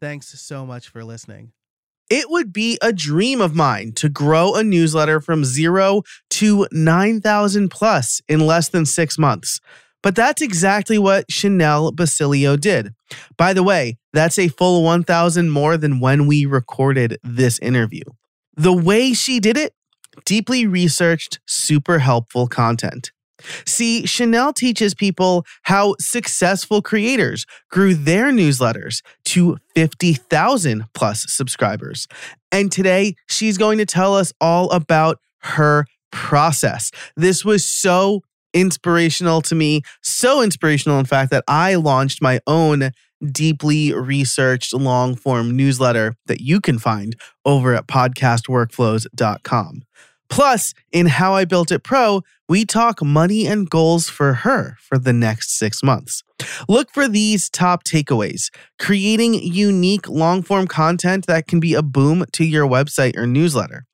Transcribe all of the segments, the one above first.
Thanks so much for listening. It would be a dream of mine to grow a newsletter from zero to 9,000 plus in less than six months. But that's exactly what Chenell Basilio did. By the way, that's a full 1,000 more than when we recorded this interview. The way she did it, deeply researched, super helpful content. See, Chenell teaches people how successful creators grew their newsletters to 50,000 plus subscribers. And today, she's going to tell us all about her process. This was so inspirational to me, so inspirational, in fact, that I launched my own deeply researched long form newsletter that you can find over at podcastworkflows.com. Plus, in How I Built It Pro, we talk money and goals for her for the next six months. Look for these top takeaways creating unique long form content that can be a boom to your website or newsletter.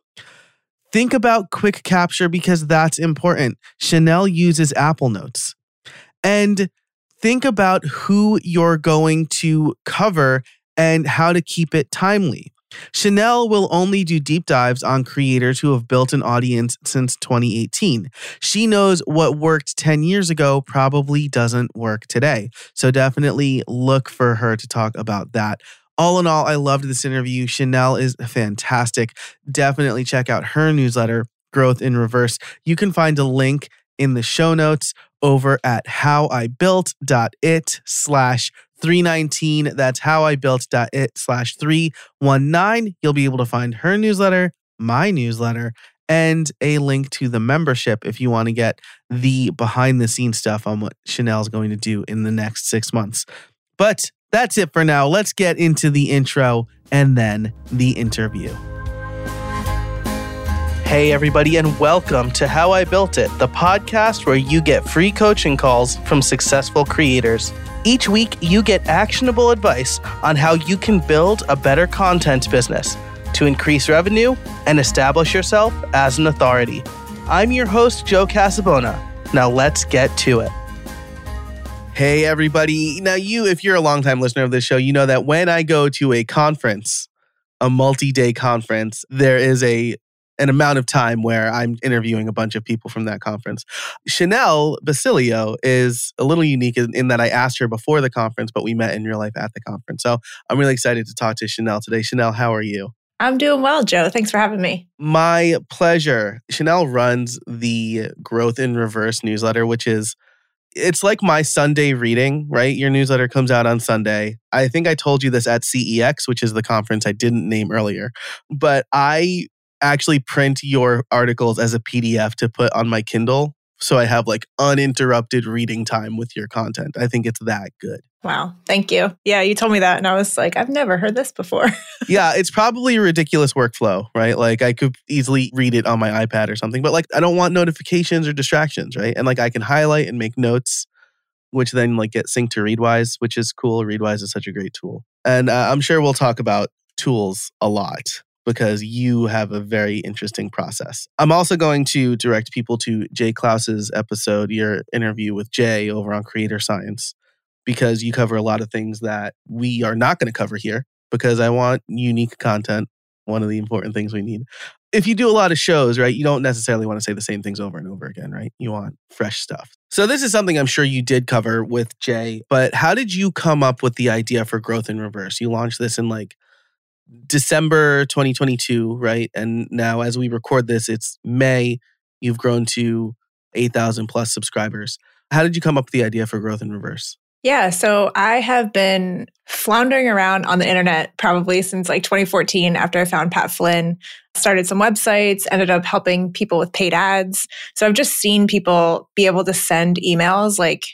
Think about quick capture because that's important. Chenell uses Apple Notes. And think about who you're going to cover and how to keep it timely. Chenell will only do deep dives on creators who have built an audience since 2018. She knows what worked 10 years ago probably doesn't work today. So definitely look for her to talk about that. All in all, I loved this interview. Chenell is fantastic. Definitely check out her newsletter, Growth in Reverse. You can find a link in the show notes over at howibuilt.it slash 319. That's howibuilt.it slash 319. You'll be able to find her newsletter, my newsletter, and a link to the membership if you want to get the behind the scenes stuff on what Chenell's going to do in the next six months. But that's it for now. Let's get into the intro and then the interview. Hey, everybody, and welcome to How I Built It, the podcast where you get free coaching calls from successful creators. Each week, you get actionable advice on how you can build a better content business to increase revenue and establish yourself as an authority. I'm your host, Joe Casabona. Now, let's get to it. Hey, everybody. Now, you, if you're a longtime listener of this show, you know that when I go to a conference, a multi day conference, there is a an amount of time where I'm interviewing a bunch of people from that conference. Chenell Basilio is a little unique in, in, that I asked her before the conference, but we met in real life at the conference. So I'm really excited to talk to Chenell today. Chenell, how are you? I'm doing well, Joe. Thanks for having me. My pleasure. Chenell runs the Growth in Reverse newsletter, which is it's like my Sunday reading, right? Your newsletter comes out on Sunday. I think I told you this at CEX, which is the conference I didn't name earlier. But I actually print your articles as a PDF to put on my Kindle. So I have like uninterrupted reading time with your content. I think it's that good. Wow. Thank you. Yeah, you told me that. And I was like, I've never heard this before. yeah, it's probably a ridiculous workflow, right? Like I could easily read it on my iPad or something, but like I don't want notifications or distractions, right? And like I can highlight and make notes, which then like get synced to Readwise, which is cool. Readwise is such a great tool. And uh, I'm sure we'll talk about tools a lot because you have a very interesting process. I'm also going to direct people to Jay Clouse's episode, your interview with Jay over on Creator Science, because you cover a lot of things that we are not going to cover here because I want unique content. One of the important things we need. If you do a lot of shows, right, you don't necessarily want to say the same things over and over again, right? You want fresh stuff. So, this is something I'm sure you did cover with Jay, but how did you come up with the idea for Growth in Reverse? You launched this in like December 2022, right? And now, as we record this, it's May. You've grown to 8,000 plus subscribers. How did you come up with the idea for Growth in Reverse? Yeah, so I have been floundering around on the internet probably since like 2014 after I found Pat Flynn. Started some websites, ended up helping people with paid ads. So I've just seen people be able to send emails like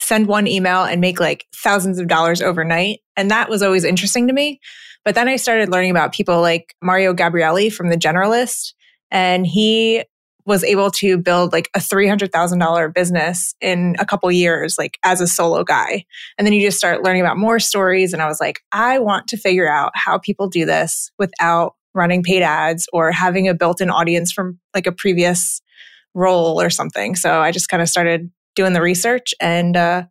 send one email and make like thousands of dollars overnight. And that was always interesting to me. But then I started learning about people like Mario Gabriele from The Generalist, and he was able to build like a $300,000 business in a couple years, like as a solo guy. And then you just start learning about more stories. And I was like, I want to figure out how people do this without running paid ads or having a built in audience from like a previous role or something. So I just kind of started doing the research and, uh,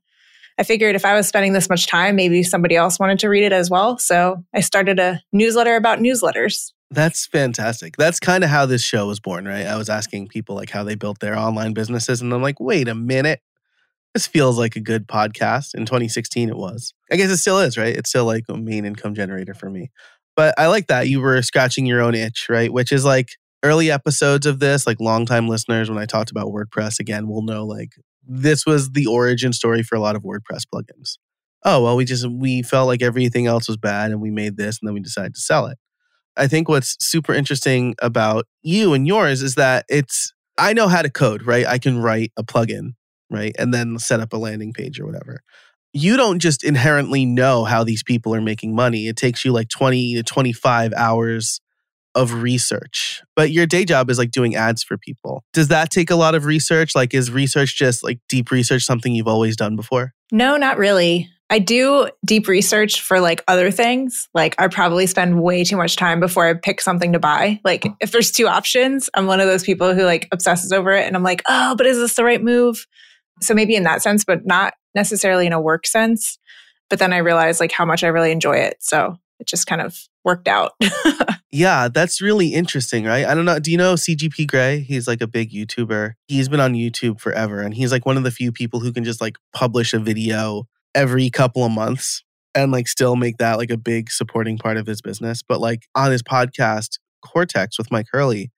I figured if I was spending this much time, maybe somebody else wanted to read it as well. So I started a newsletter about newsletters. That's fantastic. That's kind of how this show was born, right? I was asking people like how they built their online businesses, and I'm like, wait a minute. This feels like a good podcast. In 2016, it was. I guess it still is, right? It's still like a main income generator for me. But I like that you were scratching your own itch, right? Which is like early episodes of this, like longtime listeners, when I talked about WordPress again, will know like this was the origin story for a lot of WordPress plugins. Oh, well, we just, we felt like everything else was bad and we made this and then we decided to sell it. I think what's super interesting about you and yours is that it's, I know how to code, right? I can write a plugin, right? And then set up a landing page or whatever. You don't just inherently know how these people are making money. It takes you like 20 to 25 hours of research. But your day job is like doing ads for people. Does that take a lot of research? Like, is research just like deep research something you've always done before? No, not really. I do deep research for like other things. Like I probably spend way too much time before I pick something to buy. Like if there's two options, I'm one of those people who like obsesses over it and I'm like, "Oh, but is this the right move?" So maybe in that sense, but not necessarily in a work sense. But then I realized like how much I really enjoy it. So it just kind of worked out. yeah, that's really interesting, right? I don't know. Do you know CGP Grey? He's like a big YouTuber. He's been on YouTube forever and he's like one of the few people who can just like publish a video every couple of months and like still make that like a big supporting part of his business. But like on his podcast, Cortex with Myke Hurley,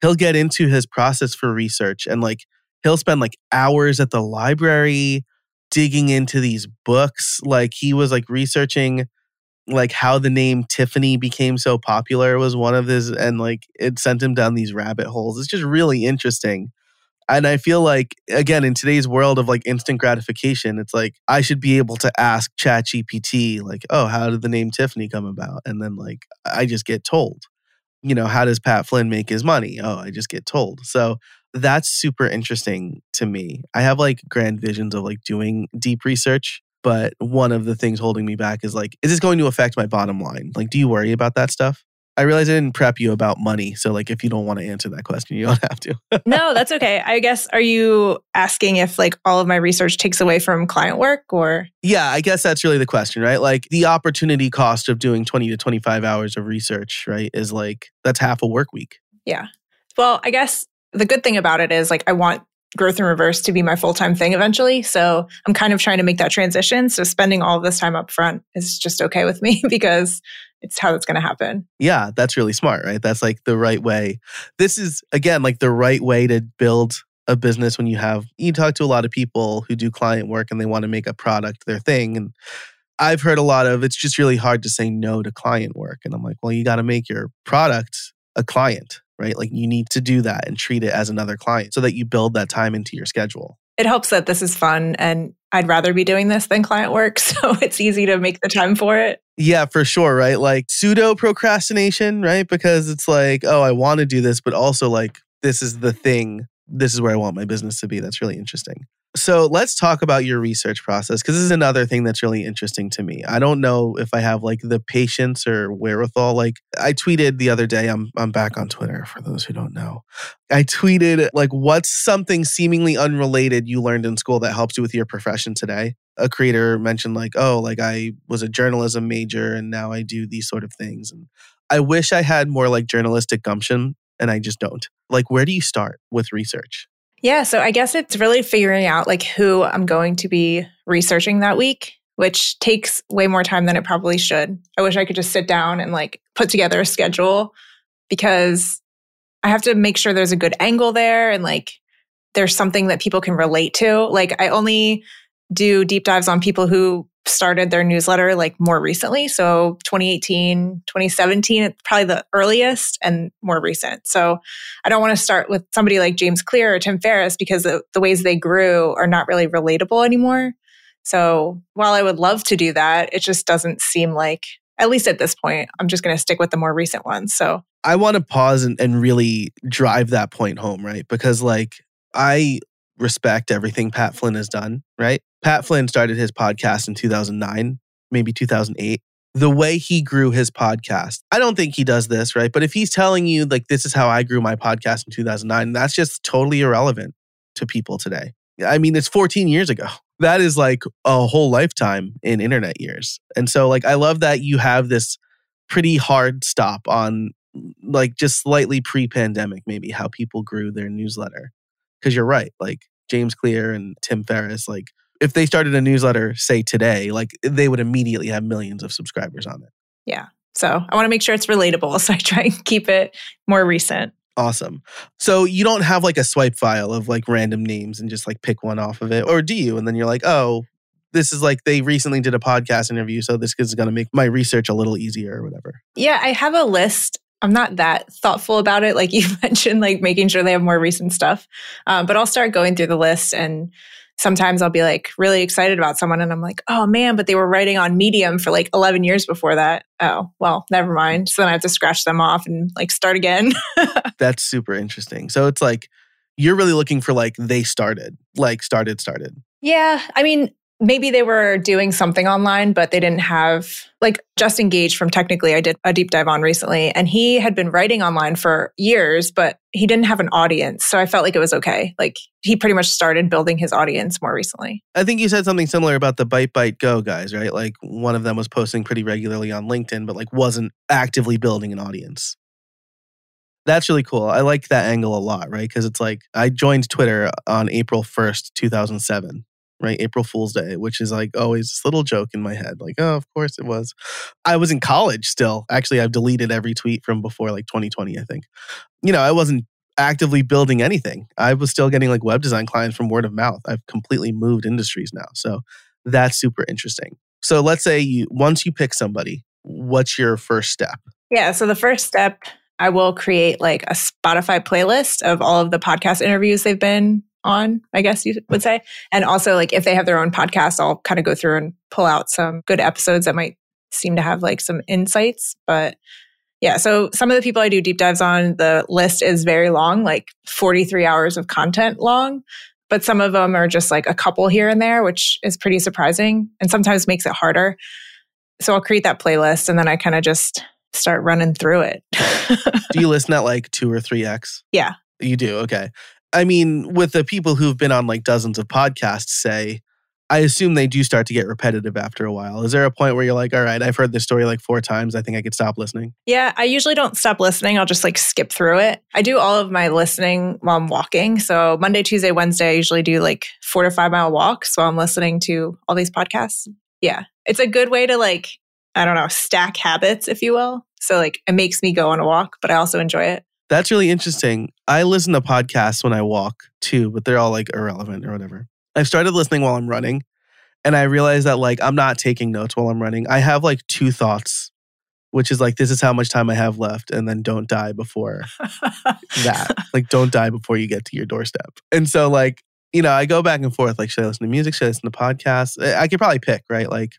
he'll get into his process for research and like he'll spend like hours at the library digging into these books. Like he was like researching like how the name Tiffany became so popular was one of his and like it sent him down these rabbit holes. It's just really interesting and I feel like, again, in today's world of like instant gratification, it's like I should be able to ask ChatGPT, like, oh, how did the name Tiffany come about? And then like I just get told, you know, how does Pat Flynn make his money? Oh, I just get told. So that's super interesting to me. I have like grand visions of like doing deep research, but one of the things holding me back is like, is this going to affect my bottom line? Like, do you worry about that stuff? I realize I didn't prep you about money. So, like, if you don't want to answer that question, you don't have to. no, that's okay. I guess, are you asking if, like, all of my research takes away from client work or? Yeah, I guess that's really the question, right? Like, the opportunity cost of doing 20 to 25 hours of research, right, is like, that's half a work week. Yeah. Well, I guess the good thing about it is, like, I want growth in reverse to be my full-time thing eventually so i'm kind of trying to make that transition so spending all this time up front is just okay with me because it's how it's going to happen. Yeah, that's really smart, right? That's like the right way. This is again like the right way to build a business when you have you talk to a lot of people who do client work and they want to make a product their thing and I've heard a lot of it's just really hard to say no to client work and I'm like, well, you got to make your product a client, right? Like you need to do that and treat it as another client so that you build that time into your schedule. It helps that this is fun and I'd rather be doing this than client work. So it's easy to make the time for it. Yeah, for sure. Right. Like pseudo procrastination, right? Because it's like, oh, I want to do this, but also like, this is the thing. This is where I want my business to be. That's really interesting. So let's talk about your research process because this is another thing that's really interesting to me. I don't know if I have like the patience or wherewithal. Like I tweeted the other day, I'm I'm back on Twitter for those who don't know. I tweeted like what's something seemingly unrelated you learned in school that helps you with your profession today? A creator mentioned like, "Oh, like I was a journalism major and now I do these sort of things." And I wish I had more like journalistic gumption and I just don't. Like where do you start with research? Yeah, so I guess it's really figuring out like who I'm going to be researching that week, which takes way more time than it probably should. I wish I could just sit down and like put together a schedule because I have to make sure there's a good angle there and like there's something that people can relate to. Like I only do deep dives on people who started their newsletter like more recently. So 2018, 2017, it's probably the earliest and more recent. So I don't want to start with somebody like James Clear or Tim Ferriss because the, the ways they grew are not really relatable anymore. So while I would love to do that, it just doesn't seem like at least at this point, I'm just going to stick with the more recent ones. So I want to pause and, and really drive that point home, right? Because like I respect everything Pat Flynn has done, right? Pat Flynn started his podcast in 2009, maybe 2008. The way he grew his podcast, I don't think he does this, right? But if he's telling you, like, this is how I grew my podcast in 2009, that's just totally irrelevant to people today. I mean, it's 14 years ago. That is like a whole lifetime in internet years. And so, like, I love that you have this pretty hard stop on, like, just slightly pre pandemic, maybe how people grew their newsletter. Cause you're right. Like, James Clear and Tim Ferriss, like, if they started a newsletter, say today, like, they would immediately have millions of subscribers on it. Yeah. So I want to make sure it's relatable. So I try and keep it more recent. Awesome. So you don't have like a swipe file of like random names and just like pick one off of it, or do you? And then you're like, oh, this is like they recently did a podcast interview, so this is going to make my research a little easier or whatever. Yeah, I have a list. I'm not that thoughtful about it, like you mentioned, like making sure they have more recent stuff. Um, but I'll start going through the list and sometimes I'll be like really excited about someone and I'm like, oh man, but they were writing on Medium for like 11 years before that. Oh, well, never mind. So then I have to scratch them off and like start again. That's super interesting. So it's like you're really looking for like they started, like started, started. Yeah. I mean, maybe they were doing something online, but they didn't have like Justin Gage from Technically. I did a deep dive on recently, and he had been writing online for years, but he didn't have an audience. So I felt like it was okay. Like he pretty much started building his audience more recently. I think you said something similar about the ByteByteGo guys, right? Like one of them was posting pretty regularly on LinkedIn, but like wasn't actively building an audience. That's really cool. I like that angle a lot, right? Because it's like I joined Twitter on April 1st, 2007 right? April Fool's Day, which is like always this little joke in my head. Like, oh, of course it was. I was in college still. Actually, I've deleted every tweet from before like 2020, I think. You know, I wasn't actively building anything. I was still getting like web design clients from word of mouth. I've completely moved industries now. So that's super interesting. So let's say you once you pick somebody, what's your first step? Yeah, so the first step I will create like a Spotify playlist of all of the podcast interviews they've been on, I guess you would say. And also, like, if they have their own podcast, I'll kind of go through and pull out some good episodes that might seem to have like some insights. But yeah, so some of the people I do deep dives on, the list is very long, like 43 hours of content long. But some of them are just like a couple here and there, which is pretty surprising and sometimes makes it harder. So I'll create that playlist and then I kind of just start running through it. do you listen at like two or three X? Yeah. You do? Okay. I mean, with the people who've been on like dozens of podcasts, say, I assume they do start to get repetitive after a while. Is there a point where you're like, all right, I've heard this story like four times. I think I could stop listening? Yeah, I usually don't stop listening. I'll just like skip through it. I do all of my listening while I'm walking. So Monday, Tuesday, Wednesday, I usually do like four to five mile walks while I'm listening to all these podcasts. Yeah, it's a good way to like, I don't know, stack habits, if you will. So like it makes me go on a walk, but I also enjoy it. That's really interesting. I listen to podcasts when I walk too, but they're all like irrelevant or whatever. I've started listening while I'm running and I realized that like I'm not taking notes while I'm running. I have like two thoughts, which is like this is how much time I have left and then don't die before that. Like don't die before you get to your doorstep. And so like, you know, I go back and forth like should I listen to music, should I listen to podcasts? Eh, I could probably pick, right? Like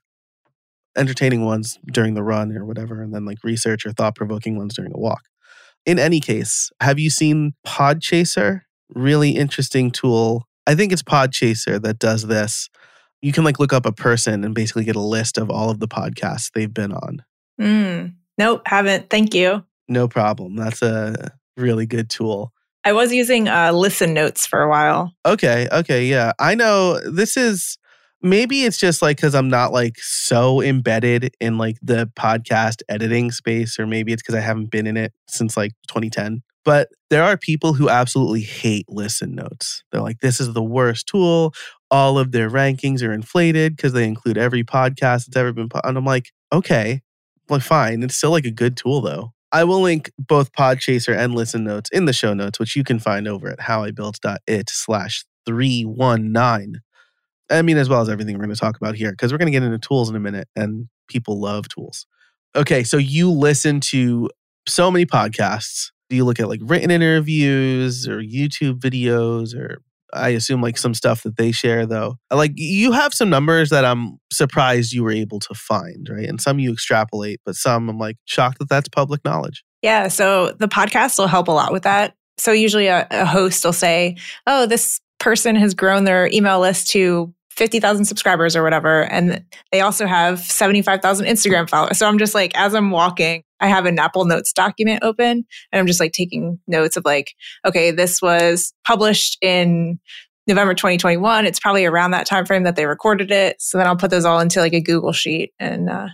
entertaining ones during the run or whatever and then like research or thought-provoking ones during a walk. In any case, have you seen Podchaser? Really interesting tool. I think it's Podchaser that does this. You can like look up a person and basically get a list of all of the podcasts they've been on. Mm, nope, haven't. Thank you. No problem. That's a really good tool. I was using uh, Listen Notes for a while. Okay. Okay. Yeah. I know this is maybe it's just like because I'm not like so embedded in like the podcast editing space, or maybe it's because I haven't been in it since like 2010. But there are people who absolutely hate listen notes. They're like, this is the worst tool. All of their rankings are inflated because they include every podcast that's ever been put. And I'm like, okay, well, fine. It's still like a good tool though. I will link both Podchaser and Listen Notes in the show notes, which you can find over at howibuilt.it slash 319. I mean, as well as everything we're going to talk about here, because we're going to get into tools in a minute and people love tools. Okay, so you listen to so many podcasts. Do you look at like written interviews or YouTube videos or I assume like some stuff that they share though. Uh, like you have some numbers that I'm surprised you were able to find, right? And some you extrapolate, but some I'm like shocked that that's public knowledge. Yeah. So the podcast will help a lot with that. So usually a, a host will say, oh, this person has grown their email list to 50,000 subscribers or whatever. And they also have 75,000 Instagram followers. So I'm just like, as I'm walking, I have an Apple Notes document open and I'm just like taking notes of like, okay, this was published in November 2021. It's probably around that time frame that they recorded it. So then I'll put those all into like a Google sheet and uh,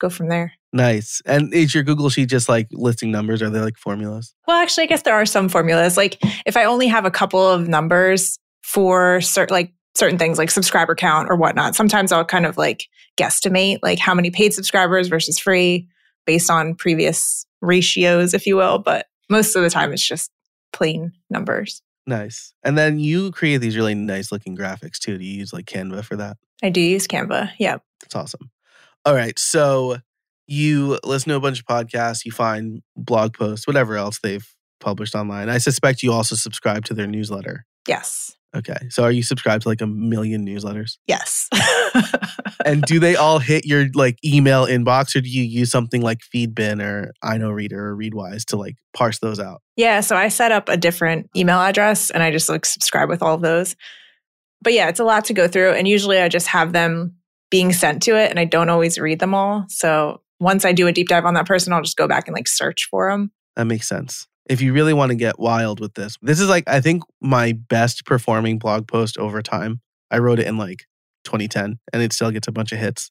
go from there. Nice. And is your Google sheet just like listing numbers? Are they like formulas? Well, actually, I guess there are some formulas. Like if I only have a couple of numbers for certain, like certain things like subscriber count or whatnot, sometimes I'll kind of like guesstimate like how many paid subscribers versus free based on previous ratios, if you will. But most of the time, it's just plain numbers. Nice. And then you create these really nice looking graphics too. Do you use like Canva for that? I do use Canva. Yeah. That's awesome. All right. So you listen to a bunch of podcasts, you find blog posts, whatever else they've published online. I suspect you also subscribe to their newsletter. Yes. Okay. So are you subscribed to like a million newsletters? Yes. and do they all hit your like email inbox or do you use something like Feedbin or Inoreader or Readwise to like parse those out? Yeah. So I set up a different email address and I just like subscribe with all of those. But yeah, it's a lot to go through. And usually I just have them being sent to it and I don't always read them all. So once I do a deep dive on that person, I'll just go back and like search for them. That makes sense. If you really want to get wild with this, this is like, I think my best performing blog post over time. I wrote it in like 2010 and it still gets a bunch of hits.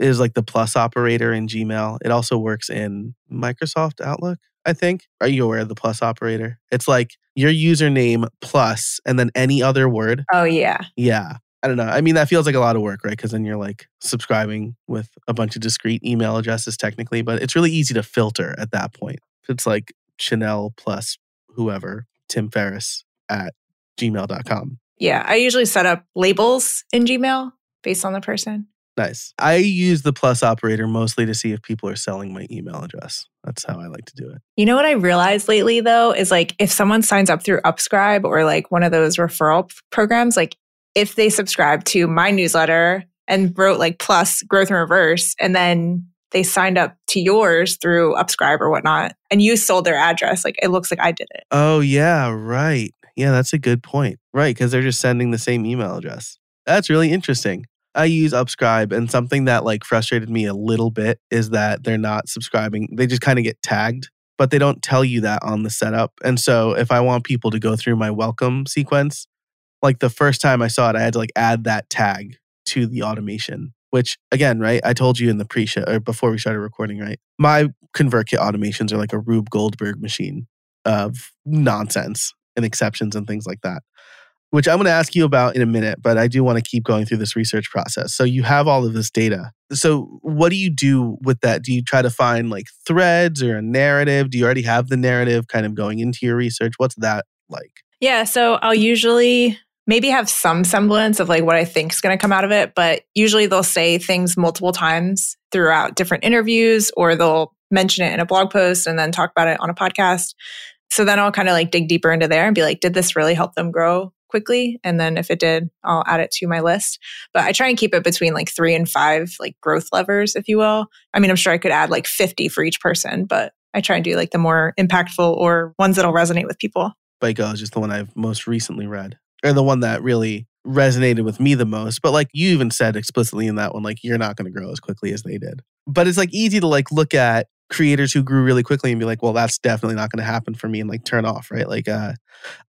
It is like the plus operator in Gmail. It also works in Microsoft Outlook, I think. Are you aware of the plus operator? It's like your username plus and then any other word. Oh, yeah. Yeah. I don't know. I mean, that feels like a lot of work, right? Because then you're like subscribing with a bunch of discrete email addresses, technically, but it's really easy to filter at that point. It's like Chenell plus whoever, Tim Ferriss at gmail.com. Yeah. I usually set up labels in Gmail based on the person. Nice. I use the plus operator mostly to see if people are selling my email address. That's how I like to do it. You know what I realized lately though is like if someone signs up through Upscribe or like one of those referral programs, like if they subscribe to my newsletter and wrote like plus growth in reverse and then they signed up to yours through Upscribe or whatnot and you sold their address, like it looks like I did it. Oh, yeah, right. Yeah, that's a good point. Right. Because they're just sending the same email address. That's really interesting. I use Upscribe, and something that like frustrated me a little bit is that they're not subscribing. They just kind of get tagged, but they don't tell you that on the setup. And so, if I want people to go through my welcome sequence, like the first time I saw it, I had to like add that tag to the automation. Which again, right? I told you in the pre-show or before we started recording, right? My ConvertKit automations are like a Rube Goldberg machine of nonsense and exceptions and things like that which I'm going to ask you about in a minute, but I do want to keep going through this research process. So you have all of this data. So what do you do with that? Do you try to find like threads or a narrative? Do you already have the narrative kind of going into your research? What's that like? Yeah, so I'll usually maybe have some semblance of like what I think is going to come out of it, but usually they'll say things multiple times throughout different interviews or they'll mention it in a blog post and then talk about it on a podcast. So then I'll kind of like dig deeper into there and be like, did this really help them grow quickly. And then if it did, I'll add it to my list. But I try and keep it between like three and five, like growth levers, if you will. I mean, I'm sure I could add like 50 for each person, but I try and do like the more impactful or ones that'll resonate with people. Bike is just the one I've most recently read, or the one that really resonated with me the most. But like you even said explicitly in that one, like you're not going to grow as quickly as they did. But it's like easy to like look at creators who grew really quickly and be like, well, that's definitely not going to happen for me and like turn off, right? Like, uh,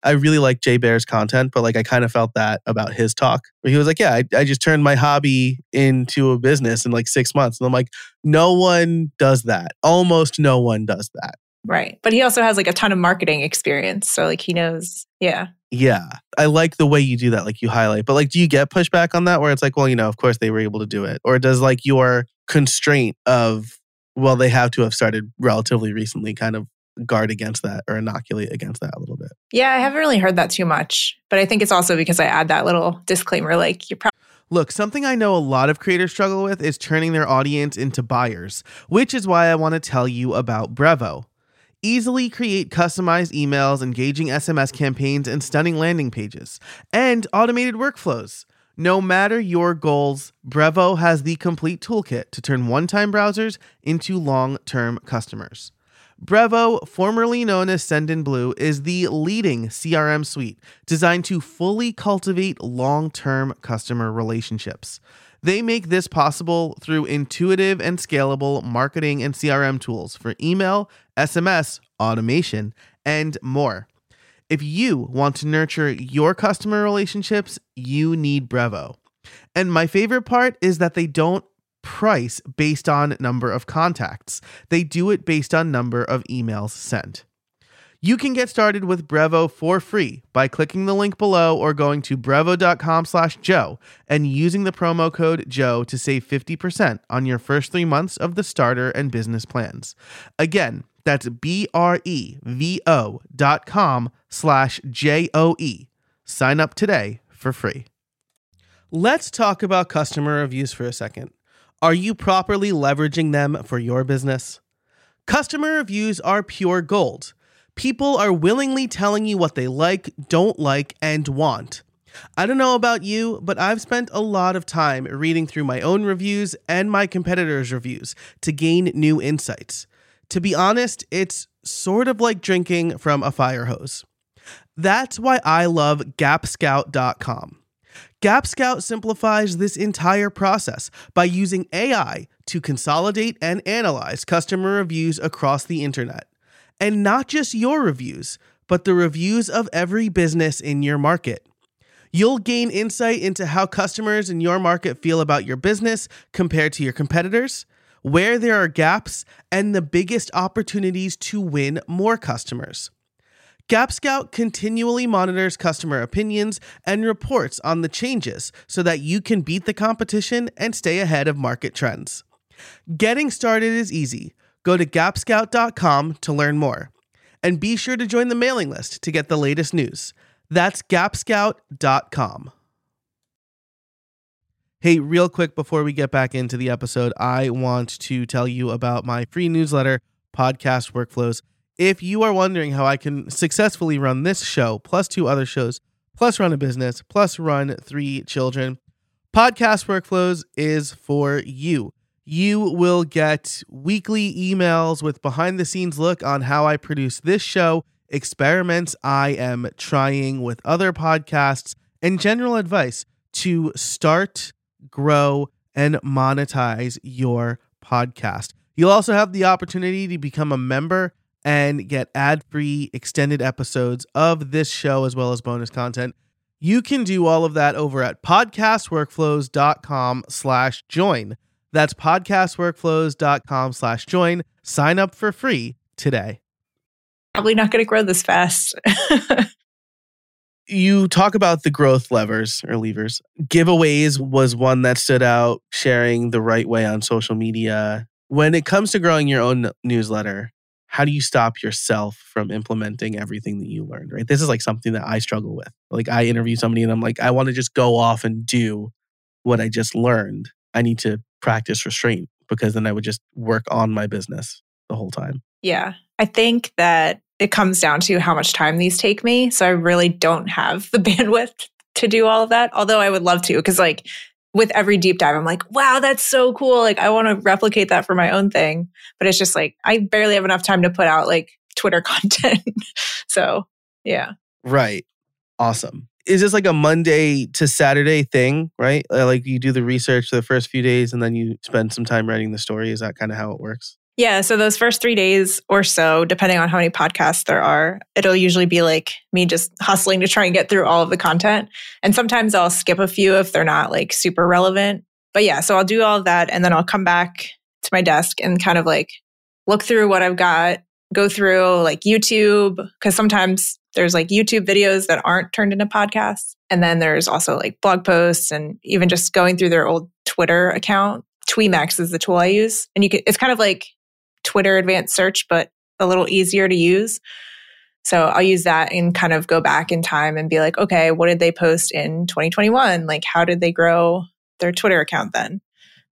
I really like Jay Baer's content, but like I kind of felt that about his talk where he was like, yeah, I, I just turned my hobby into a business in like six months. And I'm like, no one does that. Almost no one does that. Right. But he also has like a ton of marketing experience. So like he knows, yeah. Yeah. I like the way you do that, like you highlight. But like, do you get pushback on that where it's like, well, you know, of course they were able to do it? Or does like your constraint of well, they have to have started relatively recently, kind of guard against that or inoculate against that a little bit. Yeah, I haven't really heard that too much, but I think it's also because I add that little disclaimer like you're probably Look, something I know a lot of creators struggle with is turning their audience into buyers, which is why I want to tell you about Brevo. Easily create customized emails, engaging SMS campaigns, and stunning landing pages, and automated workflows. No matter your goals, Brevo has the complete toolkit to turn one time browsers into long term customers. Brevo, formerly known as Sendinblue, is the leading CRM suite designed to fully cultivate long term customer relationships. They make this possible through intuitive and scalable marketing and CRM tools for email, SMS, automation, and more. If you want to nurture your customer relationships, you need Brevo. And my favorite part is that they don't price based on number of contacts. They do it based on number of emails sent. You can get started with Brevo for free by clicking the link below or going to brevo.com slash Joe and using the promo code Joe to save 50% on your first three months of the starter and business plans. Again, that's B-R-E-V-O dot com slash J-O-E. Sign up today for free. Let's talk about customer reviews for a second. Are you properly leveraging them for your business? Customer reviews are pure gold. People are willingly telling you what they like, don't like, and want. I don't know about you, but I've spent a lot of time reading through my own reviews and my competitors' reviews to gain new insights. To be honest, it's sort of like drinking from a fire hose. That's why I love GapScout.com. GapScout simplifies this entire process by using AI to consolidate and analyze customer reviews across the internet. And not just your reviews, but the reviews of every business in your market. You'll gain insight into how customers in your market feel about your business compared to your competitors, where there are gaps, and the biggest opportunities to win more customers. GapScout continually monitors customer opinions and reports on the changes so that you can beat the competition and stay ahead of market trends. Getting started is easy. Go to gapscout.com to learn more. And be sure to join the mailing list to get the latest news. That's gapscout.com. Hey, real quick before we get back into the episode, I want to tell you about my free newsletter, Podcast Workflows. If you are wondering how I can successfully run this show, plus two other shows, plus run a business, plus run three children, Podcast Workflows is for you. You will get weekly emails with behind the scenes look on how I produce this show, experiments I am trying with other podcasts, and general advice to start, grow, and monetize your podcast. You'll also have the opportunity to become a member and get ad-free extended episodes of this show as well as bonus content. You can do all of that over at podcastworkflows.com slash join. That's podcastworkflows.com slash join. Sign up for free today. Probably not going to grow this fast. you talk about the growth levers or levers. Giveaways was one that stood out, sharing the right way on social media. When it comes to growing your own newsletter, how do you stop yourself from implementing everything that you learned, right? This is like something that I struggle with. Like I interview somebody and I'm like, I want to just go off and do what I just learned. I need to practice restraint because then I would just work on my business the whole time. Yeah. I think that it comes down to how much time these take me. So I really don't have the bandwidth to do all of that. Although I would love to, because like with every deep dive, I'm like, wow, that's so cool. Like, I want to replicate that for my own thing. But it's just like, I barely have enough time to put out like Twitter content. so, yeah. Right. Awesome. Is this like a Monday to Saturday thing, right? Uh, like you do the research the first few days and then you spend some time writing the story. Is that kind of how it works? Yeah. So those first three days or so, depending on how many podcasts there are, it'll usually be like me just hustling to try and get through all of the content. And sometimes I'll skip a few if they're not like super relevant. But yeah, so I'll do all that and then I'll come back to my desk and kind of like look through what I've got, go through like YouTube, because sometimes there's like YouTube videos that aren't turned into podcasts. And then there's also like blog posts and even just going through their old Twitter account. TweenMax is the tool I use. And you can, it's kind of like Twitter advanced search, but a little easier to use. So I'll use that and kind of go back in time and be like, okay, what did they post in 2021? Like, how did they grow their Twitter account then?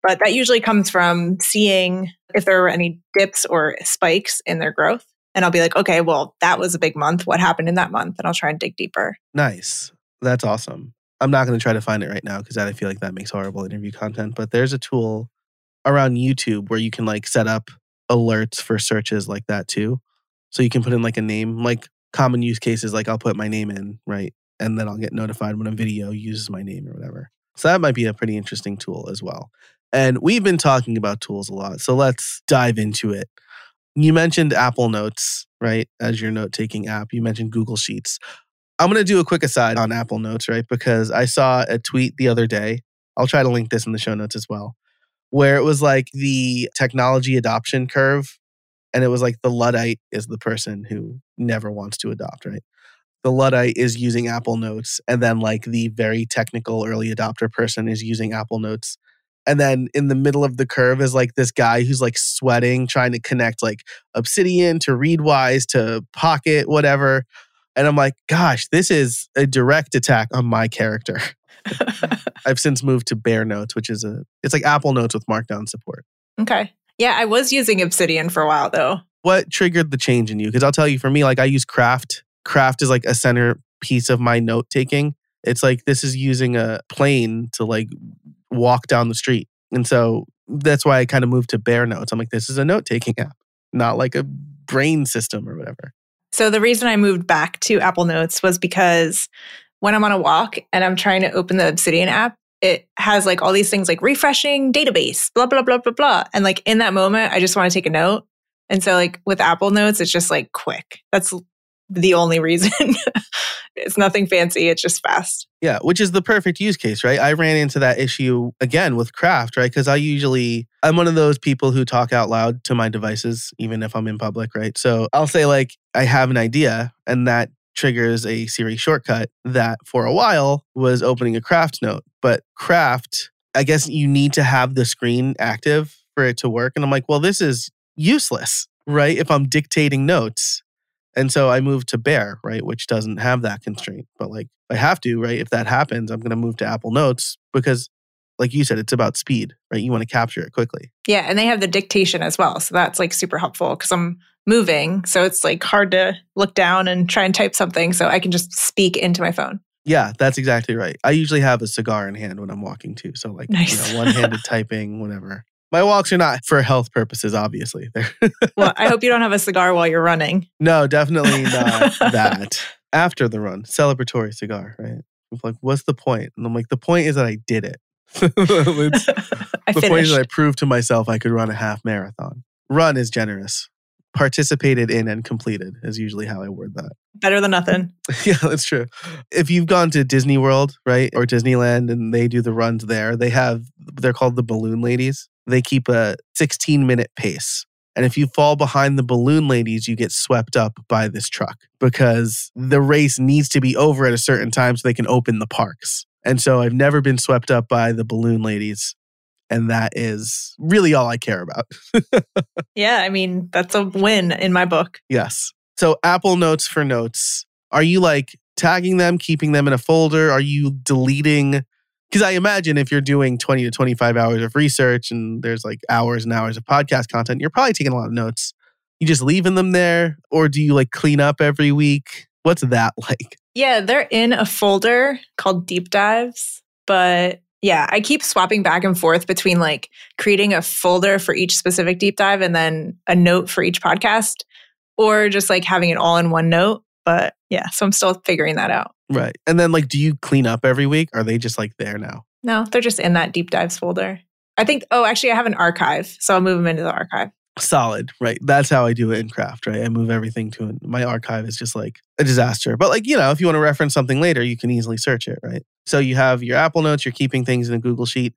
But that usually comes from seeing if there were any dips or spikes in their growth. And I'll be like, okay, well, that was a big month. What happened in that month? And I'll try and dig deeper. Nice. That's awesome. I'm not going to try to find it right now because I feel like that makes horrible interview content. But there's a tool around YouTube where you can like set up alerts for searches like that too. So you can put in like a name, like common use cases, like I'll put my name in, right? And then I'll get notified when a video uses my name or whatever. So that might be a pretty interesting tool as well. And we've been talking about tools a lot. So let's dive into it. You mentioned Apple Notes, right? As your note taking app. You mentioned Google Sheets. I'm going to do a quick aside on Apple Notes, right? Because I saw a tweet the other day. I'll try to link this in the show notes as well, where it was like the technology adoption curve. And it was like the Luddite is the person who never wants to adopt, right? The Luddite is using Apple Notes. And then like the very technical early adopter person is using Apple Notes and then in the middle of the curve is like this guy who's like sweating trying to connect like obsidian to readwise to pocket whatever and i'm like gosh this is a direct attack on my character. I've since moved to bear notes which is a it's like apple notes with markdown support. Okay. Yeah i was using obsidian for a while though. What triggered the change in you? Because i'll tell you for me like i use craft craft is like a center piece of my note taking. It's like this is using a plane to like walk down the street. And so that's why I kind of moved to Bear Notes. I'm like, this is a note taking app, not like a brain system or whatever. So the reason I moved back to Apple Notes was because when I'm on a walk and I'm trying to open the Obsidian app, it has like all these things like refreshing database, blah, blah, blah, blah, blah. And like in that moment, I just want to take a note. And so like with Apple Notes, it's just like quick. That's the only reason. it's nothing fancy, it's just fast. Yeah, which is the perfect use case, right? I ran into that issue again with craft, right? Because I usually, I'm one of those people who talk out loud to my devices, even if I'm in public, right? So I'll say, like, I have an idea, and that triggers a Siri shortcut that for a while was opening a craft note. But craft, I guess you need to have the screen active for it to work. And I'm like, well, this is useless, right? If I'm dictating notes. And so I moved to Bear, right, which doesn't have that constraint. But like I have to, right? If that happens, I'm going to move to Apple Notes because like you said, it's about speed, right? You want to capture it quickly. Yeah, and they have the dictation as well. So that's like super helpful because I'm moving. So it's like hard to look down and try and type something. So I can just speak into my phone. Yeah, that's exactly right. I usually have a cigar in hand when I'm walking too. So like nice. you know, one-handed typing, whatever. My walks are not for health purposes, obviously. well, I hope you don't have a cigar while you're running. No, definitely not that. After the run, celebratory cigar, right? I'm like, what's the point? And I'm like, the point is that I did it. the finished. point is that I proved to myself I could run a half marathon. Run is generous. Participated in and completed is usually how I word that. Better than nothing. yeah, that's true. If you've gone to Disney World, right, or Disneyland and they do the runs there, they have, they're called the balloon ladies they keep a 16 minute pace. And if you fall behind the balloon ladies, you get swept up by this truck because the race needs to be over at a certain time so they can open the parks. And so I've never been swept up by the balloon ladies. And that is really all I care about. yeah, I mean, that's a win in my book. Yes. So Apple Notes for notes. Are you like tagging them, keeping them in a folder? Are you deleting because I imagine if you're doing 20 to 25 hours of research and there's like hours and hours of podcast content, you're probably taking a lot of notes. You just leaving them there, or do you like clean up every week? What's that like? Yeah, they're in a folder called Deep Dives. But yeah, I keep swapping back and forth between like creating a folder for each specific deep dive and then a note for each podcast, or just like having it all in one note. But yeah, so I'm still figuring that out. Right. And then like do you clean up every week? Are they just like there now? No, they're just in that deep dives folder. I think oh actually I have an archive, so I'll move them into the archive. Solid, right? That's how I do it in craft, right? I move everything to it. My archive is just like a disaster. But like, you know, if you want to reference something later, you can easily search it, right? So you have your Apple Notes, you're keeping things in a Google Sheet.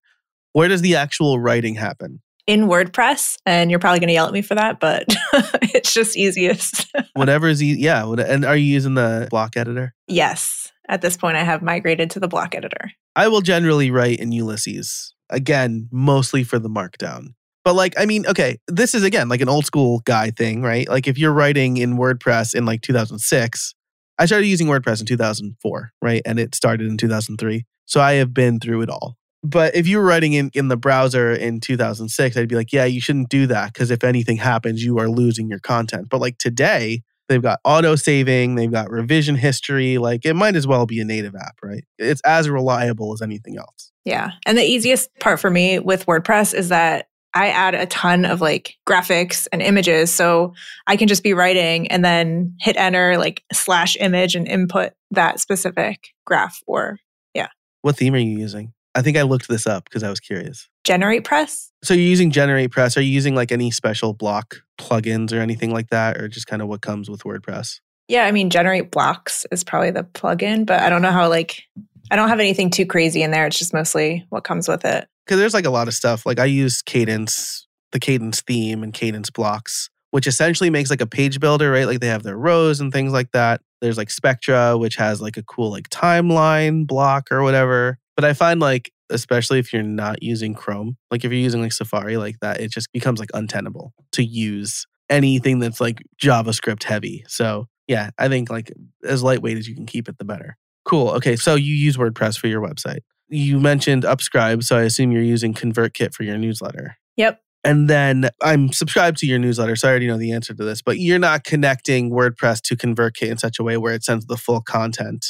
Where does the actual writing happen? In WordPress, and you're probably going to yell at me for that, but it's just easiest. Whatever is easy. Yeah. And are you using the block editor? Yes. At this point, I have migrated to the block editor. I will generally write in Ulysses, again, mostly for the markdown. But like, I mean, okay, this is again like an old school guy thing, right? Like if you're writing in WordPress in like 2006, I started using WordPress in 2004, right? And it started in 2003. So I have been through it all But if you were writing in, in the browser in 2006, I'd be like, yeah, you shouldn't do that because if anything happens, you are losing your content. But like today, they've got auto saving, they've got revision history. Like it might as well be a native app, right? It's as reliable as anything else. Yeah. And the easiest part for me with WordPress is that I add a ton of like graphics and images. So I can just be writing and then hit enter, like slash image and input that specific graph or yeah. What theme are you using? I think I looked this up because I was curious. Generate Press. So you're using Generate Press. Are you using like any special block plugins or anything like that, or just kind of what comes with WordPress? Yeah, I mean, Generate Blocks is probably the plugin, but I don't know how like I don't have anything too crazy in there. It's just mostly what comes with it because there's like a lot of stuff. Like I use Kadence, the Kadence theme and Kadence blocks, which essentially makes like a page builder, right? Like they have their rows and things like that. There's like Spectra, which has like a cool like timeline block or whatever. But I find like, especially if you're not using Chrome, like if you're using like Safari like that, it just becomes like untenable to use anything that's like JavaScript heavy. So yeah, I think like as lightweight as you can keep it, the better. Cool. Okay. So you use WordPress for your website you mentioned Upscribe, so I assume you're using ConvertKit for your newsletter. Yep. And then I'm subscribed to your newsletter, so I already know the answer to this, but you're not connecting WordPress to ConvertKit in such a way where it sends the full content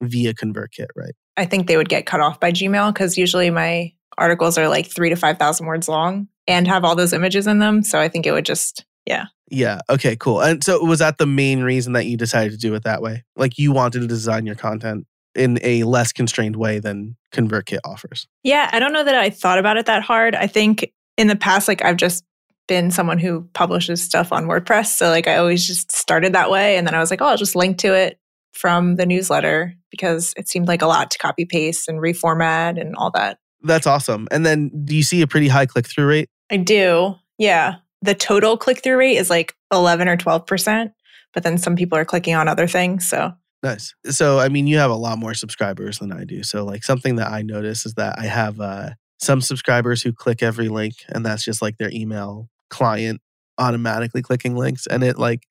via ConvertKit, right? I think they would get cut off by Gmail because usually my articles are like three to 5,000 words long and have all those images in them. So I think it would just, yeah. Yeah. Okay, cool. And so was that the main reason that you decided to do it that way? Like you wanted to design your content in a less constrained way than ConvertKit offers. Yeah, I don't know that I thought about it that hard. I think in the past, like I've just been someone who publishes stuff on WordPress. So like I always just started that way. And then I was like, oh, I'll just link to it from the newsletter because it seemed like a lot to copy paste and reformat and all that. That's awesome. And then do you see a pretty high click through rate? I do. Yeah. The total click through rate is like 11 or 12%, but then some people are clicking on other things. So Nice. So, I mean, you have a lot more subscribers than I do. So, like, something that I notice is that I have uh, some subscribers who click every link, and that's just like their email client automatically clicking links. And it like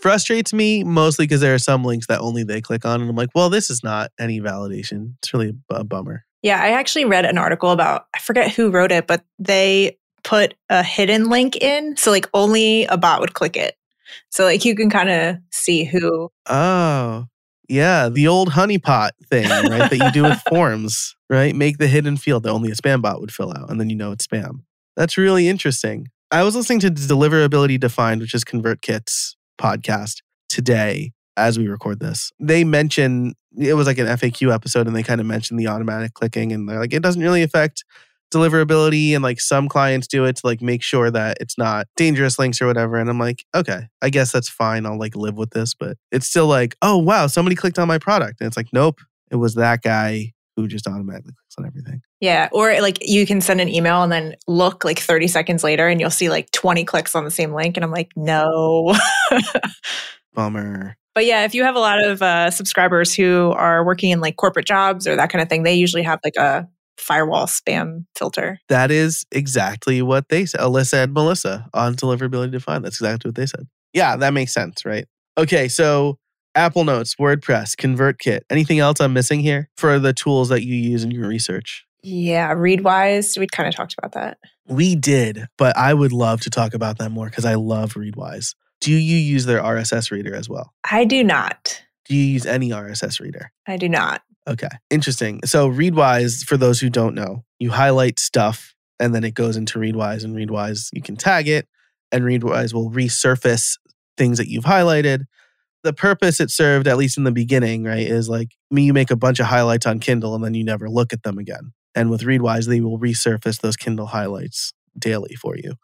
frustrates me mostly because there are some links that only they click on. And I'm like, well, this is not any validation. It's really a bummer. Yeah. I actually read an article about, I forget who wrote it, but they put a hidden link in. So, like, only a bot would click it. So, like, you can kind of see who. Oh. Yeah, the old honeypot thing, right? that you do with forms, right? Make the hidden field that only a spam bot would fill out, and then you know it's spam. That's really interesting. I was listening to Deliverability Defined, which is ConvertKit's podcast today as we record this. They mention it was like an FAQ episode, and they kind of mentioned the automatic clicking, and they're like, it doesn't really affect deliverability and like some clients do it to like make sure that it's not dangerous links or whatever. And i'm like okay i guess that's fine. I'll like live with this. But it's still like oh wow somebody clicked on my product. And it's like nope it was that guy who just automatically clicks on everything yeah or like you can send an email and then look like 30 seconds later and you'll see like 20 clicks on the same link and i'm like no bummer but yeah, if you have a lot of uh, subscribers who are working in like corporate jobs or that kind of thing, they usually have like a firewall spam filter. That is exactly what they said. Alyssa and Melissa on Deliverability Defined. That's exactly what they said. Yeah, that makes sense, right? Okay, so Apple Notes, WordPress, ConvertKit. Anything else I'm missing here for the tools that you use in your research? Yeah, Readwise. We kind of talked about that. We did, but I would love to talk about that more because I love Readwise. Do you use their RSS reader as well? I do not. Do you use any RSS reader? I do not. Okay, interesting. So Readwise, for those who don't know, you highlight stuff and then it goes into Readwise, and Readwise you can tag it, and Readwise will resurface things that you've highlighted. The purpose it served, at least in the beginning, right, is like me, you make a bunch of highlights on Kindle and then you never look at them again. And with Readwise, they will resurface those Kindle highlights daily for you.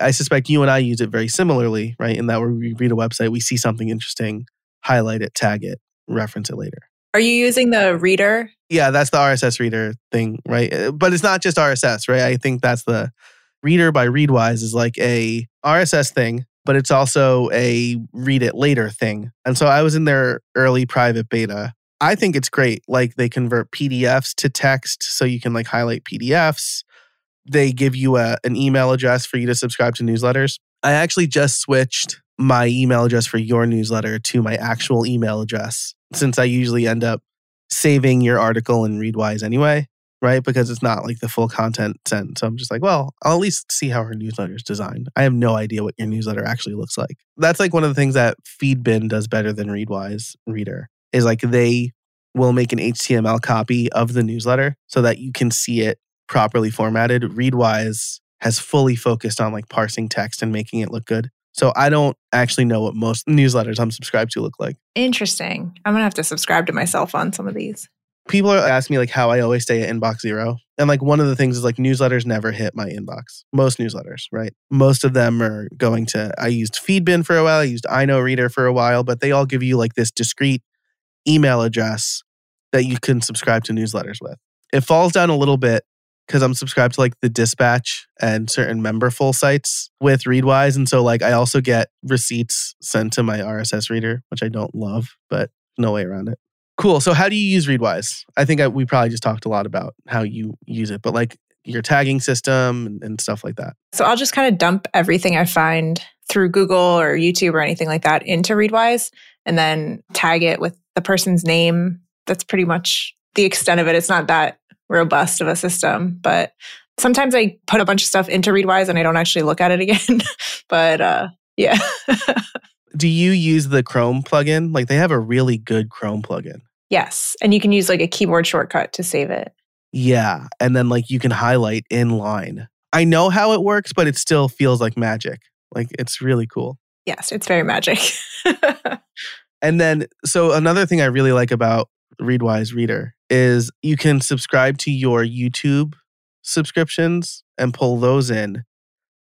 I suspect you and I use it very similarly, right? In that we read a website, we see something interesting, highlight it, tag it, reference it later. Are you using the reader? Yeah, that's the RSS reader thing, right? Uh, but it's not just RSS, right? I think that's the reader by Readwise is like a RSS thing, but it's also a read it later thing. And so I was in their early private beta. I think it's great. Like they convert PDFs to text so you can like highlight PDFs. They give you a, an email address for you to subscribe to newsletters. I actually just switched my email address for your newsletter to my actual email address since I usually end up saving your article in Readwise anyway. Right? Because it's not like the full content sent. So I'm just like, well, I'll at least see how her newsletter is designed. I have no idea what your newsletter actually looks like. That's like one of the things that Feedbin does better than Readwise Reader is like they will make an HTML copy of the newsletter so that you can see it properly formatted. Readwise has fully focused on like parsing text and making it look good. So I don't actually know what most newsletters I'm subscribed to look like. Interesting. I'm gonna have to subscribe to myself on some of these. People are asking me like how I always stay at inbox zero. And like one of the things is like newsletters never hit my inbox. Most newsletters, right? Most of them are going to I used Feedbin for a while, I used Inoreader for a while, but they all give you like this discrete email address that you can subscribe to newsletters with. It falls down a little bit because I'm subscribed to like the dispatch and certain memberful sites with Readwise. And so like I also get receipts sent to my RSS reader, which I don't love, but no way around it. Cool. So how do you use Readwise? I think I, we probably just talked a lot about how you use it, but like your tagging system and, and stuff like that. So I'll just kind of dump everything I find through Google or YouTube or anything like that into Readwise and then tag it with the person's name. That's pretty much the extent of it. It's not that robust of a system. But sometimes I put a bunch of stuff into Readwise and I don't actually look at it again. but uh, yeah. Do you use the Chrome plugin? Like they have a really good Chrome plugin. Yes. And you can use like a keyboard shortcut to save it. Yeah. And then like you can highlight in line. I know how it works, but it still feels like magic. Like it's really cool. Yes, it's very magic. and then, so another thing I really like about Readwise Reader is you can subscribe to your YouTube subscriptions and pull those in.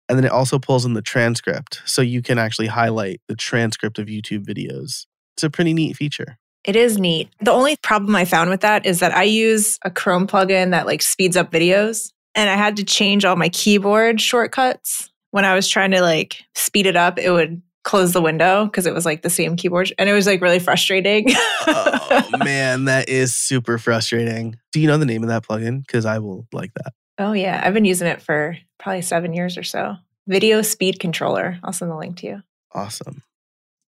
And then it also pulls in the transcript. So you can actually highlight the transcript of YouTube videos. It's a pretty neat feature. It is neat. The only problem I found with that is that I use a Chrome plugin that like speeds up videos and I had to change all my keyboard shortcuts. When I was trying to like speed it up, it would close the window because it was like the same keyboard and it was like really frustrating. oh man, that is super frustrating. Do you know the name of that plugin? Because I will like that. Oh yeah, I've been using it for probably seven years or so. Video Speed Controller. I'll send the link to you. Awesome.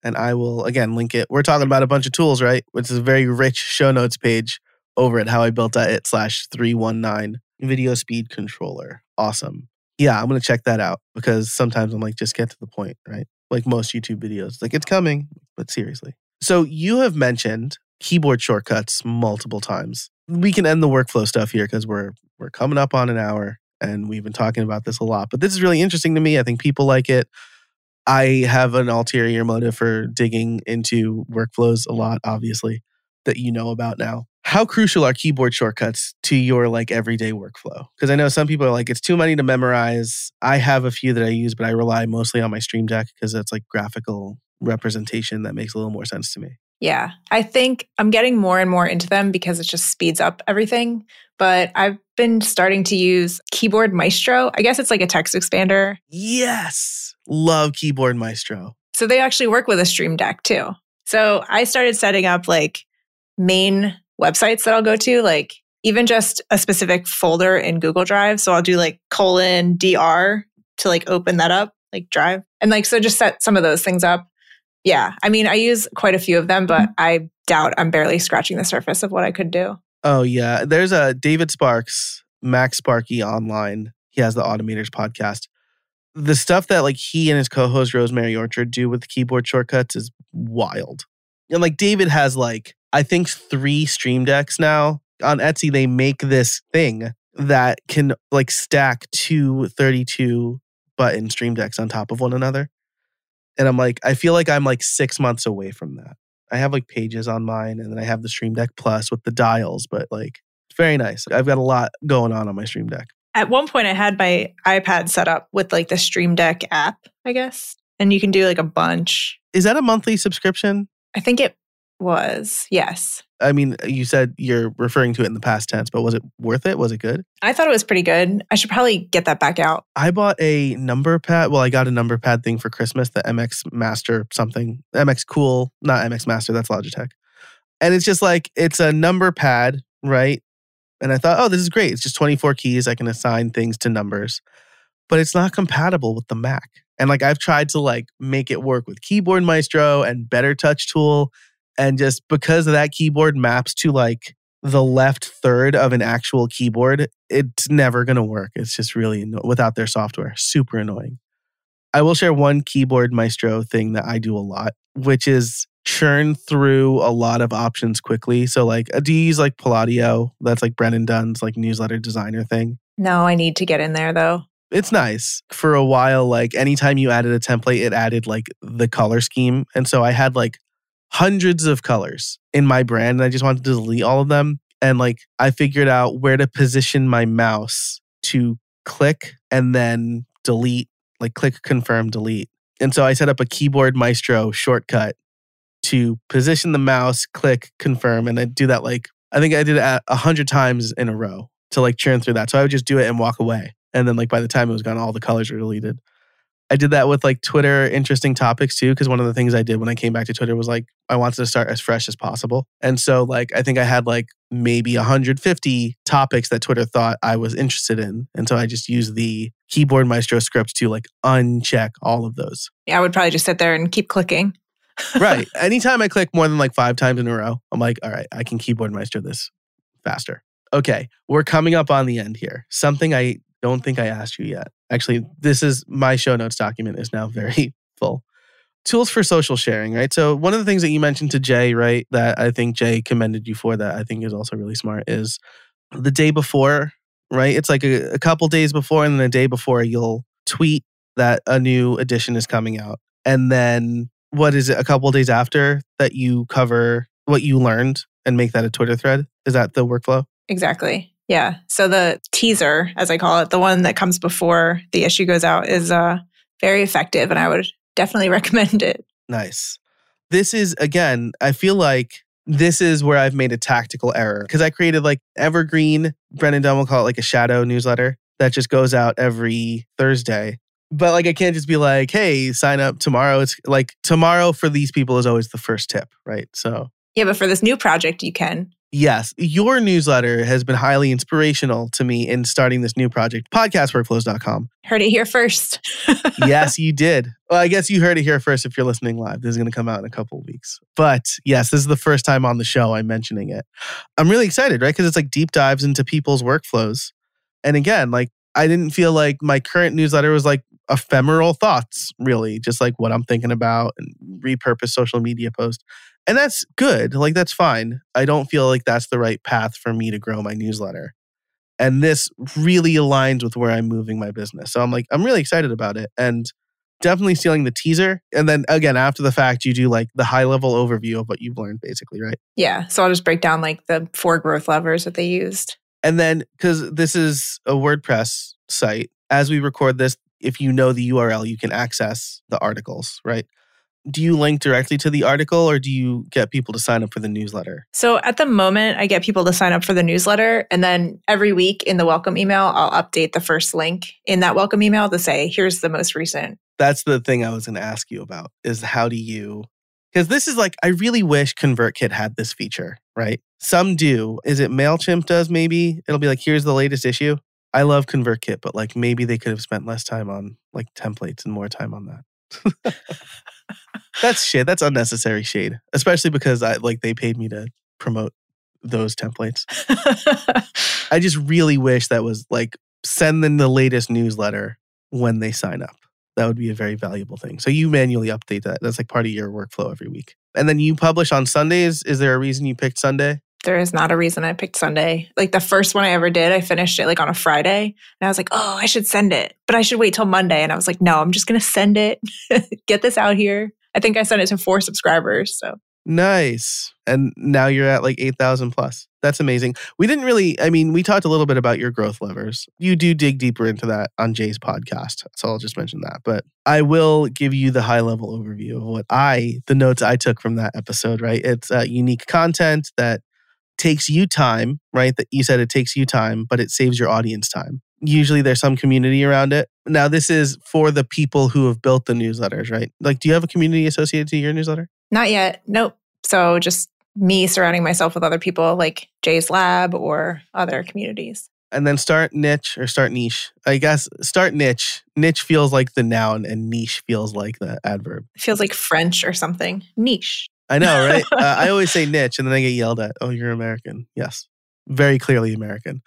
And I will again link it. We're talking about a bunch of tools, right? Which is a very rich show notes page over at howibuilt.it slash 319 video speed controller. Awesome. Yeah, I'm gonna check that out because sometimes I'm like, just get to the point, right? like most YouTube videos. Like it's coming, but seriously. So you have mentioned keyboard shortcuts multiple times. We can end the workflow stuff here because we're we're coming up on an hour and we've been talking about this a lot. But this is really interesting to me. I think people like it. I have an ulterior motive for digging into workflows a lot, obviously, that you know about now how crucial are keyboard shortcuts to your like everyday workflow because i know some people are like it's too many to memorize i have a few that i use but i rely mostly on my stream deck because that's like graphical representation that makes a little more sense to me yeah i think i'm getting more and more into them because it just speeds up everything but i've been starting to use keyboard maestro i guess it's like a text expander yes love keyboard maestro so they actually work with a stream deck too so i started setting up like main websites that I'll go to, like even just a specific folder in Google Drive. So I'll do like colon DR to like open that up, like Drive. And like, so just set some of those things up. Yeah. I mean, I use quite a few of them, but mm-hmm. I doubt I'm barely scratching the surface of what I could do. Oh, yeah. There's a David Sparks, MacSparky online. He has the Automators podcast. The stuff that like he and his co-host Rosemary Orchard do with keyboard shortcuts is wild. And like David has like I think three stream decks now on Etsy. They make this thing that can like stack two 32 button stream decks on top of one another. And I'm like, I feel like I'm like six months away from that. I have like pages on mine and then I have the Stream Deck Plus with the dials, but like it's very nice. I've got a lot going on on my Stream Deck. At one point, I had my iPad set up with like the Stream Deck app, I guess, and you can do like a bunch. Is that a monthly subscription? I think it was. Yes. I mean, you said you're referring to it in the past tense, but was it worth it? Was it good? I thought it was pretty good. I should probably get that back out. I bought a number pad. Well, I got a number pad thing for Christmas, the MX Master something. MX Cool, not MX Master, that's Logitech. And it's just like, it's a number pad, right? And I thought, oh, this is great. It's just 24 keys. I can assign things to numbers, but it's not compatible with the Mac. And like, I've tried to like make it work with Keyboard Maestro and Better Touch Tool and just because of that keyboard maps to like the left third of an actual keyboard, it's never going to work. It's just really anno- without their software, super annoying. I will share one keyboard maestro thing that I do a lot, which is churn through a lot of options quickly. So like uh, do you use like Palladio? That's like Brennan Dunn's like newsletter designer thing. No, I need to get in there though. It's nice. For a while, like anytime you added a template, it added like the color scheme. And so I had like hundreds of colors in my brand and I just wanted to delete all of them. And like I figured out where to position my mouse to click and then delete, like click, confirm, delete. And so I set up a keyboard maestro shortcut to position the mouse, click, confirm, and I do that like I think I did it a hundred times in a row to like churn through that. So I would just do it and walk away. And then like by the time it was gone, all the colors were deleted. I did that with like Twitter interesting topics too, because one of the things I did when I came back to Twitter was like I wanted to start as fresh as possible. And so like I think I had like maybe 150 topics that Twitter thought I was interested in. And so I just used the keyboard maestro script to like uncheck all of those. Yeah, I would probably just sit there and keep clicking. right. Anytime I click more than like five times in a row, I'm like, all right, I can keyboard maestro this faster. Okay, we're coming up on the end here. Something I don't think I asked you yet. Actually, this is my show notes document is now very full. Tools for social sharing, right? So, one of the things that you mentioned to Jay, right, that I think Jay commended you for that I think is also really smart is the day before, right? It's like a, a couple days before, and then a day before, you'll tweet that a new edition is coming out. And then what is it, a couple days after that you cover what you learned and make that a Twitter thread? Is that the workflow? Exactly. Yeah. So the teaser, as I call it, the one that comes before the issue goes out, is uh, very effective, and I would definitely recommend it. Nice. This is again, I feel like this is where I've made a tactical error because I created like evergreen. Brennan Dunn will call it like a shadow newsletter that just goes out every Thursday. But like, I can't just be like, hey, sign up tomorrow. It's like tomorrow for these people is always the first tip, right? So, Yeah, but for this new project, you can. Yes, your newsletter has been highly inspirational to me in starting this new project, podcastworkflows.com. Heard it here first. yes, you did. Well, I guess you heard it here first if you're listening live. This is going to come out in a couple of weeks. But yes, this is the first time on the show I'm mentioning it. I'm really excited, right? Because it's like deep dives into people's workflows. And again, like I didn't feel like my current newsletter was like ephemeral thoughts, really, just like what I'm thinking about and repurpose social media post. And that's good. Like that's fine. I don't feel like that's the right path for me to grow my newsletter. And this really aligns with where I'm moving my business. So I'm like, I'm really excited about it. And definitely stealing the teaser. And then again, after the fact, you do like the high level overview of what you've learned, basically, right? Yeah. So I'll just break down like the four growth levers that they used. And then, because this is a WordPress site, as we record this, if you know the URL, you can access the articles, right? Do you link directly to the article or do you get people to sign up for the newsletter? So at the moment, I get people to sign up for the newsletter. And then every week in the welcome email, I'll update the first link in that welcome email to say, here's the most recent. That's the thing I was going to ask you about is how do you, because this is like, I really wish ConvertKit had this feature, right? Some do. Is it MailChimp does maybe? It'll be like, here's the latest issue. I love ConvertKit, but like maybe they could have spent less time on like templates and more time on that. That's shit. That's unnecessary shade, especially because I like they paid me to promote those templates. I just really wish that was like send them the latest newsletter when they sign up. That would be a very valuable thing. So you manually update that. That's like part of your workflow every week. And then you publish on Sundays. Is there a reason you picked Sunday? There is not a reason I picked Sunday. Like the first one I ever did, I finished it like on a Friday. And I was like, oh, I should send it, but I should wait till Monday. And I was like, no, I'm just going to send it, get this out here. I think I sent it to four subscribers. So Nice. And now you're at like 8,000 plus. That's amazing. We didn't really, I mean, we talked a little bit about your growth levers. You do dig deeper into that on Jay's podcast. So I'll just mention that. But I will give you the high level overview of what I, the notes I took from that episode, right? It's uh, unique content that takes you time, right? That you said it takes you time, but it saves your audience time. Usually there's some community around it. Now, this is for the people who have built the newsletters, right? Like, do you have a community associated to your newsletter? not yet. Nope. So just me surrounding myself with other people like Jay's Lab or other communities. and then start niche or start niche. I guess start niche. Niche feels like the noun and niche feels like the adverb. It feels like French or something. Niche. I know, right? uh, I always say niche and then I get yelled at. Oh, you're American. Yes. Very clearly American.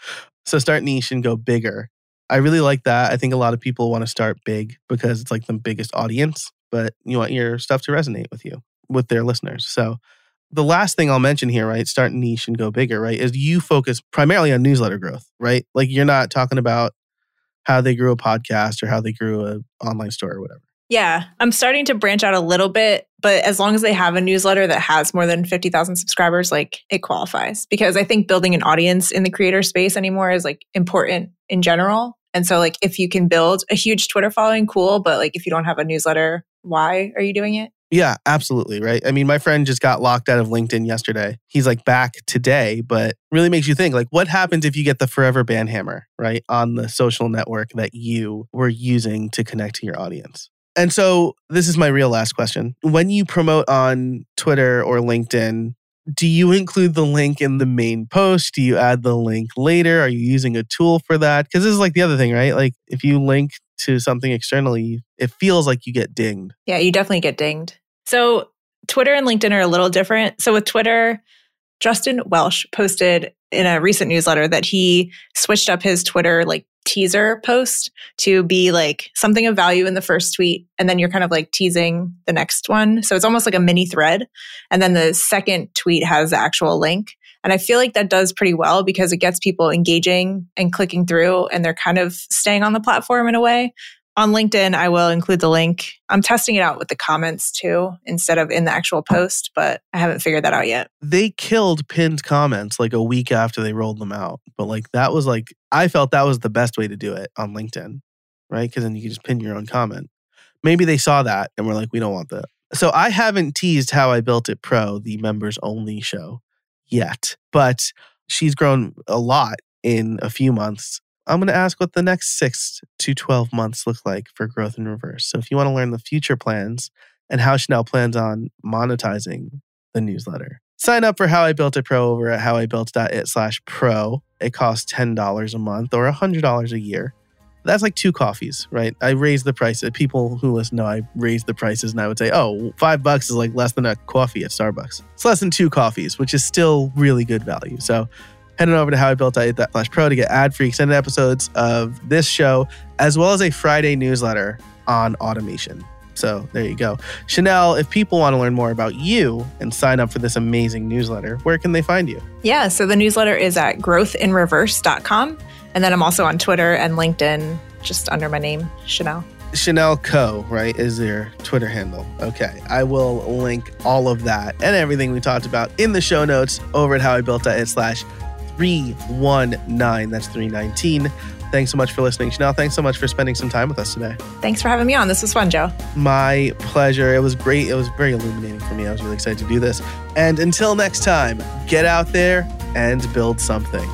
So start niche and go bigger. I really like that. I think a lot of people want to start big because it's like the biggest audience, but you want your stuff to resonate with you, with their listeners. So the last thing I'll mention here, right? Start niche and go bigger, right? Is you focus primarily on newsletter growth, right? Like you're not talking about how they grew a podcast or how they grew an online store or whatever. Yeah, I'm starting to branch out a little bit, but as long as they have a newsletter that has more than 50,000 subscribers, like it qualifies because I think building an audience in the creator space anymore is like important in general. And so like if you can build a huge Twitter following, cool, but like if you don't have a newsletter, why are you doing it? Yeah, absolutely. Right. I mean, my friend just got locked out of LinkedIn yesterday. He's like back today, but really makes you think like, what happens if you get the forever ban hammer, right, on the social network that you were using to connect to your audience? And so this is my real last question. When you promote on Twitter or LinkedIn, do you include the link in the main post? Do you add the link later? Are you using a tool for that? Because this is like the other thing, right? Like if you link to something externally, it feels like you get dinged. Yeah, you definitely get dinged. So Twitter and LinkedIn are a little different. So with Twitter, Justin Welsh posted in a recent newsletter that he switched up his Twitter like teaser post to be like something of value in the first tweet and then you're kind of like teasing the next one. So it's almost like a mini thread and then the second tweet has the actual link. And I feel like that does pretty well because it gets people engaging and clicking through and they're kind of staying on the platform in a way on LinkedIn, I will include the link. I'm testing it out with the comments too, instead of in the actual post, but I haven't figured that out yet. They killed pinned comments like a week after they rolled them out. But like that was like, I felt that was the best way to do it on LinkedIn, right? Because then you can just pin your own comment. Maybe they saw that and were like, we don't want that. So I haven't teased how I built it pro, the members only show yet, but she's grown a lot in a few months I'm going to ask what the next six to 12 months look like for growth in reverse. So if you want to learn the future plans and how Chenell plans on monetizing the newsletter, sign up for How I Built It Pro over at howibuilt.it slash pro. It costs $10 a month or $100 a year. That's like two coffees, right? I raised the price. People who listen know I raised the prices and I would say, oh, five bucks is like less than a coffee at Starbucks. It's less than two coffees, which is still really good value. So head on over to howibuilt.it slash pro to get ad-free extended episodes of this show, as well as a Friday newsletter on automation. So there you go. Chenell, if people want to learn more about you and sign up for this amazing newsletter, where can they find you? Yeah, so the newsletter is at growthinreverse.com. And then I'm also on Twitter and LinkedIn, just under my name, Chenell. Chenell Co, right, is their Twitter handle. Okay. I will link all of that and everything we talked about in the show notes over at howibuilt.it slash 319. That's 319. Thanks so much for listening. Chenell, thanks so much for spending some time with us today. Thanks for having me on. This was fun, Joe. My pleasure. It was great. It was very illuminating for me. I was really excited to do this. And until next time, get out there and build something.